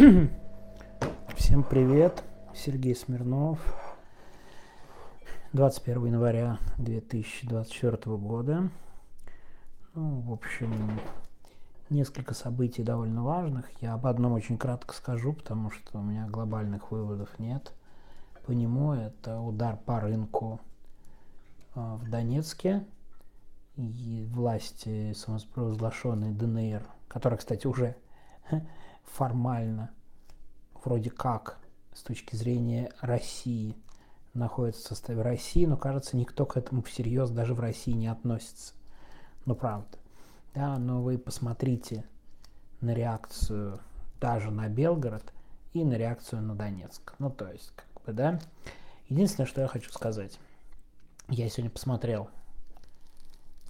Всем привет, Сергей Смирнов. 21 января 2024 года. Ну, в общем, несколько событий довольно важных. Я об одном очень кратко скажу, потому что у меня глобальных выводов нет. По нему это удар по рынку а, в Донецке и власти самопровозглашенной ДНР, которая, кстати, уже формально, вроде как, с точки зрения России, находится в составе России, но, кажется, никто к этому всерьез даже в России не относится. Ну, правда. Да, но вы посмотрите на реакцию даже на Белгород и на реакцию на Донецк. Ну, то есть, как бы, да. Единственное, что я хочу сказать. Я сегодня посмотрел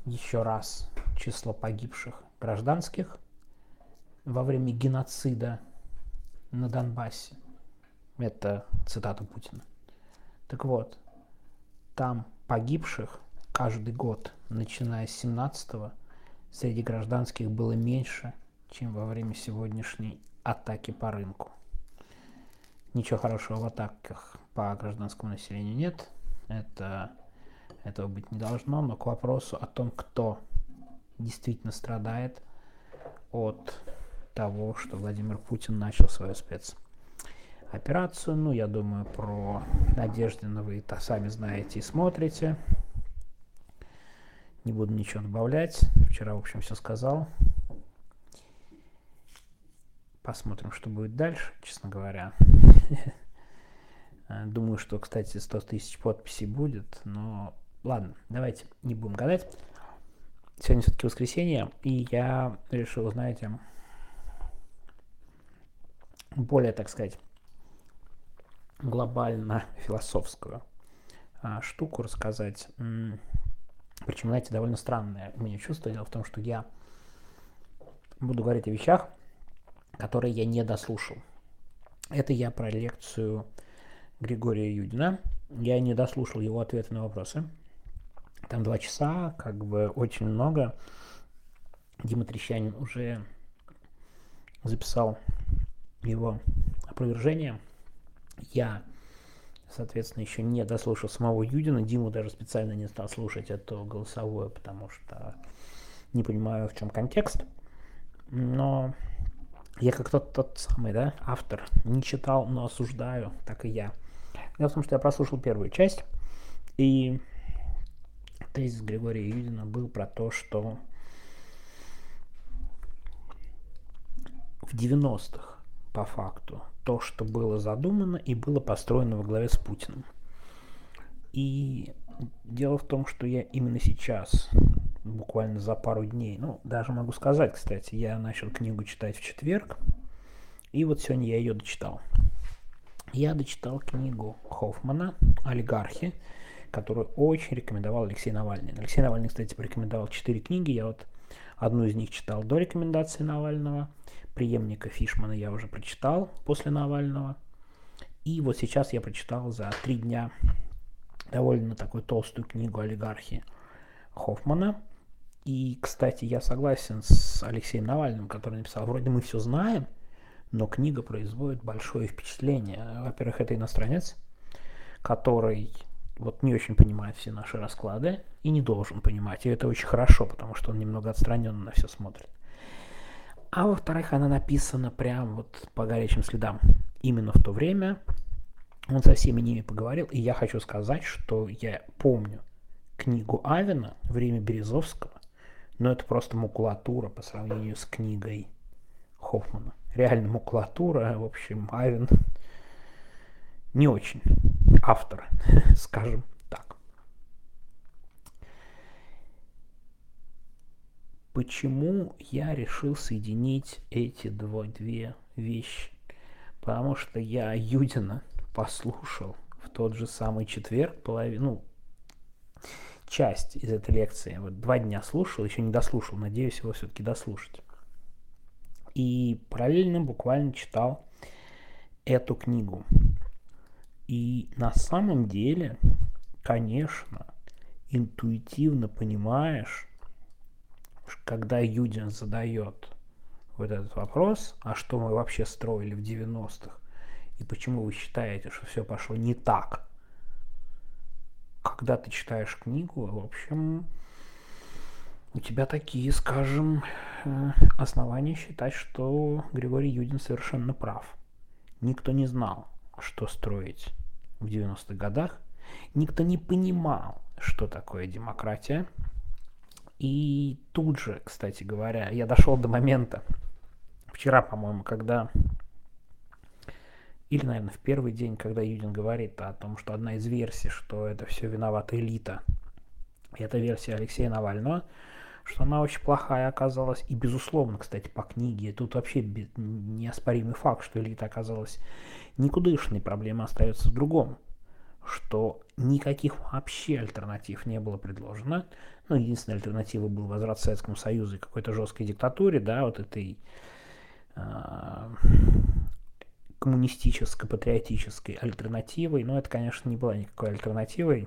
еще раз число погибших гражданских – во время геноцида на Донбассе. Это цитата Путина. Так вот, там погибших каждый год, начиная с 17-го, среди гражданских было меньше, чем во время сегодняшней атаки по рынку. Ничего хорошего в атаках по гражданскому населению нет. Это, этого быть не должно. Но к вопросу о том, кто действительно страдает от того, что Владимир Путин начал свою спецоперацию. Ну, я думаю, про Надеждина вы это сами знаете и смотрите. Не буду ничего добавлять. Вчера, в общем, все сказал. Посмотрим, что будет дальше, честно говоря. Думаю, что, кстати, 100 тысяч подписей будет, но ладно, давайте не будем гадать. Сегодня все-таки воскресенье, и я решил, знаете, более, так сказать, глобально философскую а, штуку рассказать. Причем, знаете, довольно странное у меня чувство. Дело в том, что я буду говорить о вещах, которые я не дослушал. Это я про лекцию Григория Юдина. Я не дослушал его ответы на вопросы. Там два часа, как бы очень много. Дима Трещанин уже записал его опровержение. Я, соответственно, еще не дослушал самого Юдина. Диму даже специально не стал слушать это голосовое, потому что не понимаю, в чем контекст. Но я как тот, тот самый, да, автор, не читал, но осуждаю, так и я. Дело в том, что я прослушал первую часть, и тезис Григория Юдина был про то, что в 90-х по факту то, что было задумано и было построено во главе с Путиным. И дело в том, что я именно сейчас, буквально за пару дней, ну, даже могу сказать, кстати, я начал книгу читать в четверг, и вот сегодня я ее дочитал. Я дочитал книгу Хоффмана «Олигархи», которую очень рекомендовал Алексей Навальный. Алексей Навальный, кстати, порекомендовал четыре книги. Я вот одну из них читал до рекомендации Навального – преемника Фишмана я уже прочитал после Навального. И вот сейчас я прочитал за три дня довольно такую толстую книгу «Олигархи» Хоффмана. И, кстати, я согласен с Алексеем Навальным, который написал, вроде мы все знаем, но книга производит большое впечатление. Во-первых, это иностранец, который вот не очень понимает все наши расклады и не должен понимать. И это очень хорошо, потому что он немного отстраненно на все смотрит. А во-вторых, она написана прям вот по горячим следам. Именно в то время он со всеми ними поговорил, и я хочу сказать, что я помню книгу Авина «Время Березовского», но это просто макулатура по сравнению с книгой Хоффмана. Реально макулатура, в общем, Авин не очень автор, скажем Почему я решил соединить эти два, две вещи? Потому что я Юдина послушал в тот же самый четверг, половину, ну, часть из этой лекции. Вот два дня слушал, еще не дослушал, надеюсь его все-таки дослушать. И параллельно буквально читал эту книгу. И на самом деле, конечно, интуитивно понимаешь, когда Юдин задает вот этот вопрос, а что мы вообще строили в 90-х, и почему вы считаете, что все пошло не так, когда ты читаешь книгу, в общем, у тебя такие, скажем, э, основания считать, что Григорий Юдин совершенно прав. Никто не знал, что строить в 90-х годах. Никто не понимал, что такое демократия. И тут же, кстати говоря, я дошел до момента, вчера, по-моему, когда или, наверное, в первый день, когда Юдин говорит о том, что одна из версий, что это все виновата элита, и это версия Алексея Навального, что она очень плохая оказалась. И, безусловно, кстати, по книге, тут вообще неоспоримый факт, что элита оказалась никудышной. Проблема остается в другом, что никаких вообще альтернатив не было предложено. Ну, единственная альтернатива был возврат к Советскому Союзу и какой-то жесткой диктатуре, да, вот этой а, коммунистическо-патриотической альтернативой, но это, конечно, не была никакой альтернативой.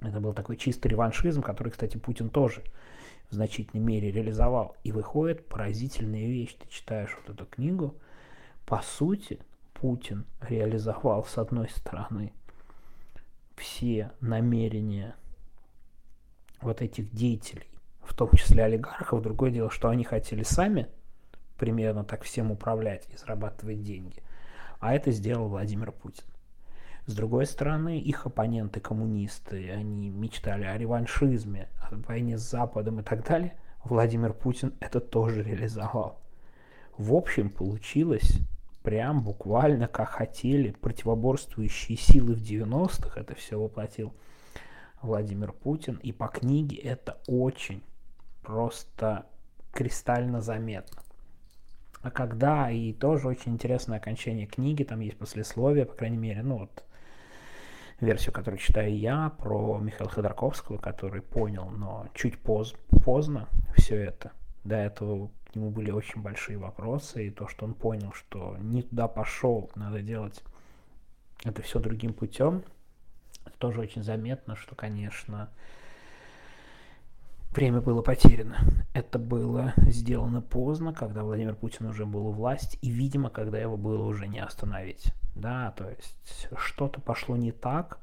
Это был такой чистый реваншизм, который, кстати, Путин тоже в значительной мере реализовал. И выходит поразительная вещь. Ты читаешь вот эту книгу. По сути, Путин реализовал, с одной стороны, все намерения вот этих деятелей, в том числе олигархов. Другое дело, что они хотели сами – примерно так всем управлять и зарабатывать деньги. А это сделал Владимир Путин. С другой стороны, их оппоненты, коммунисты, они мечтали о реваншизме, о войне с Западом и так далее. Владимир Путин это тоже реализовал. В общем, получилось прям буквально как хотели противоборствующие силы в 90-х. Это все воплотил Владимир Путин. И по книге это очень просто кристально заметно. А когда, и тоже очень интересное окончание книги, там есть послесловие, по крайней мере, ну вот, версию, которую читаю я, про Михаила Ходорковского, который понял, но чуть поз поздно все это. До этого к нему были очень большие вопросы, и то, что он понял, что не туда пошел, надо делать это все другим путем, тоже очень заметно, что, конечно, Время было потеряно. Это было сделано поздно, когда Владимир Путин уже был у власти, и, видимо, когда его было уже не остановить. Да, то есть что-то пошло не так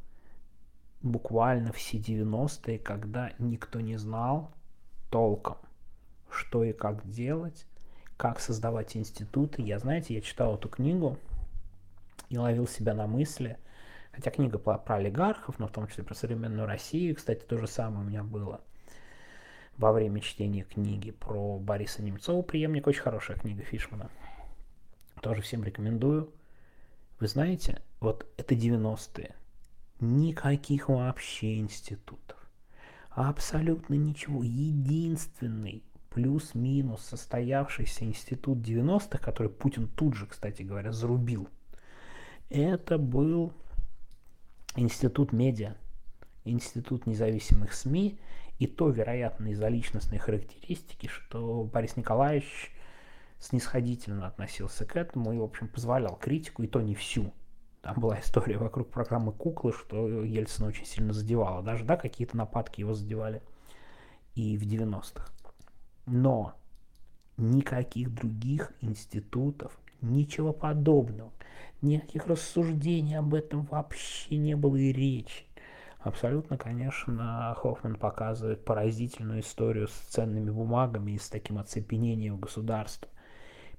буквально все 90-е, когда никто не знал толком, что и как делать, как создавать институты. Я, знаете, я читал эту книгу и ловил себя на мысли, хотя книга про, про олигархов, но в том числе про современную Россию, кстати, то же самое у меня было – во время чтения книги про Бориса Немцова «Преемник». Очень хорошая книга Фишмана. Тоже всем рекомендую. Вы знаете, вот это 90-е. Никаких вообще институтов. Абсолютно ничего. Единственный плюс-минус состоявшийся институт 90-х, который Путин тут же, кстати говоря, зарубил, это был институт медиа, институт независимых СМИ, и то, вероятно, из-за личностной характеристики, что Борис Николаевич снисходительно относился к этому и, в общем, позволял критику, и то не всю. Там была история вокруг программы «Куклы», что Ельцина очень сильно задевала. Даже, да, какие-то нападки его задевали и в 90-х. Но никаких других институтов, ничего подобного, никаких рассуждений об этом вообще не было и речи. Абсолютно, конечно, Хоффман показывает поразительную историю с ценными бумагами и с таким оцепенением государства.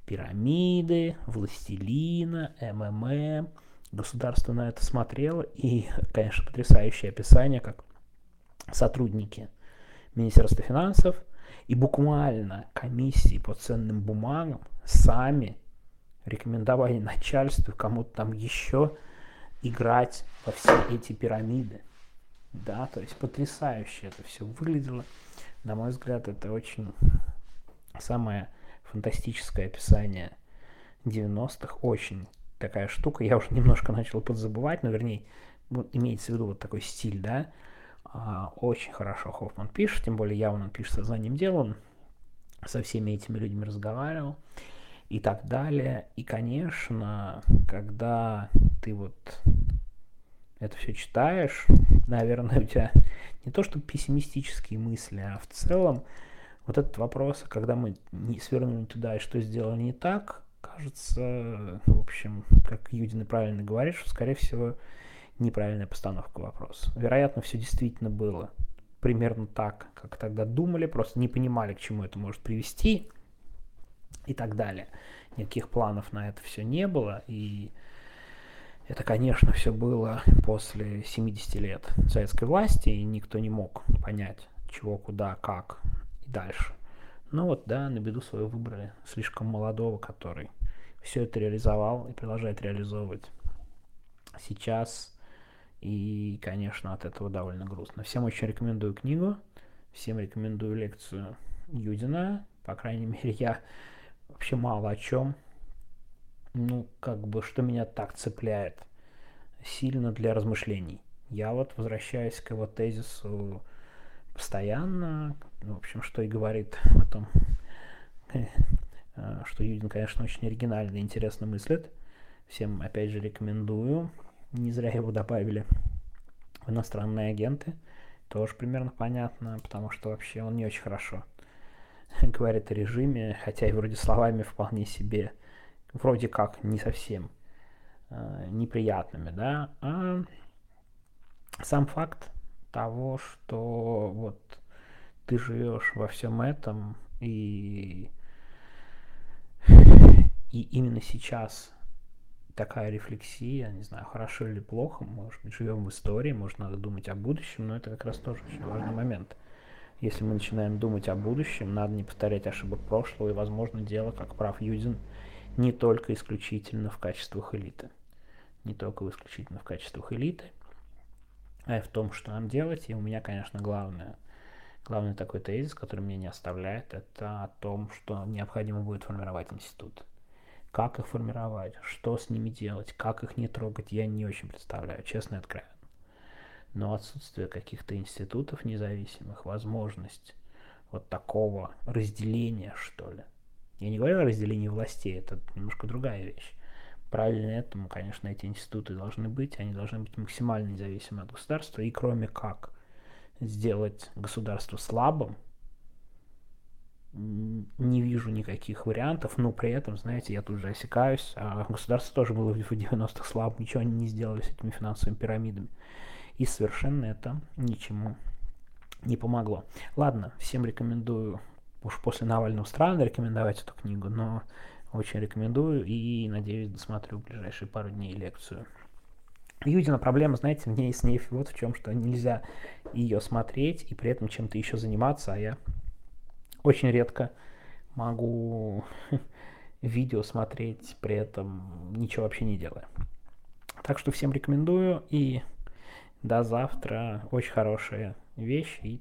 Пирамиды, властелина, МММ. Государство на это смотрело, и, конечно, потрясающее описание, как сотрудники Министерства финансов и буквально комиссии по ценным бумагам сами рекомендовали начальству кому-то там еще играть во все эти пирамиды. Да, то есть потрясающе это все выглядело. На мой взгляд, это очень самое фантастическое описание 90-х. Очень такая штука. Я уже немножко начал подзабывать, но вернее, имеется в виду вот такой стиль, да. А, очень хорошо Хоффман пишет, тем более явно он пишет сознанием дела, он со всеми этими людьми разговаривал и так далее. И, конечно, когда ты вот это все читаешь, наверное, у тебя не то что пессимистические мысли, а в целом вот этот вопрос, когда мы не свернули туда и что сделали не так, кажется, в общем, как Юдин правильно говорит, что, скорее всего, неправильная постановка вопроса. Вероятно, все действительно было примерно так, как тогда думали, просто не понимали, к чему это может привести и так далее. Никаких планов на это все не было, и это, конечно, все было после 70 лет советской власти, и никто не мог понять, чего, куда, как дальше. Ну вот, да, на беду свою выбрали слишком молодого, который все это реализовал и продолжает реализовывать сейчас. И, конечно, от этого довольно грустно. Всем очень рекомендую книгу, всем рекомендую лекцию Юдина. По крайней мере, я вообще мало о чем. Ну, как бы, что меня так цепляет сильно для размышлений. Я вот возвращаюсь к его тезису постоянно, в общем, что и говорит о том, э, что Юдин, конечно, очень оригинально и интересно мыслит. Всем, опять же, рекомендую. Не зря его добавили в иностранные агенты. Тоже примерно понятно, потому что вообще он не очень хорошо говорит о режиме, хотя и вроде словами вполне себе, вроде как не совсем э, неприятными, да, а сам факт того, что вот ты живешь во всем этом и и именно сейчас такая рефлексия, не знаю, хорошо или плохо, может быть, живем в истории, может, надо думать о будущем, но это как раз тоже очень важный момент. Если мы начинаем думать о будущем, надо не повторять ошибок прошлого, и, возможно, дело, как прав Юдин, не только исключительно в качествах элиты. Не только исключительно в качествах элиты, в том, что нам делать. И у меня, конечно, главное, главный такой тезис, который меня не оставляет, это о том, что необходимо будет формировать институт. Как их формировать, что с ними делать, как их не трогать, я не очень представляю, честно и откровенно но отсутствие каких-то институтов независимых, возможность вот такого разделения, что ли. Я не говорю о разделении властей, это немножко другая вещь. Правильно этому, конечно, эти институты должны быть, они должны быть максимально независимы от государства, и кроме как сделать государство слабым, не вижу никаких вариантов, но при этом, знаете, я тут же осекаюсь, а государство тоже было в 90-х слабым, ничего они не сделали с этими финансовыми пирамидами. И совершенно это ничему не помогло. Ладно, всем рекомендую, уж после Навального странно рекомендовать эту книгу, но очень рекомендую и, надеюсь, досмотрю в ближайшие пару дней лекцию. Юдина проблема, знаете, в ней с ней вот в чем, что нельзя ее смотреть и при этом чем-то еще заниматься, а я очень редко могу видео смотреть, при этом ничего вообще не делая. Так что всем рекомендую и до завтра. Очень хорошая вещь. И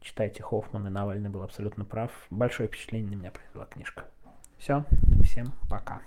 читайте Хоффман и Навальный был абсолютно прав. Большое впечатление на меня произвела книжка. Все, всем пока.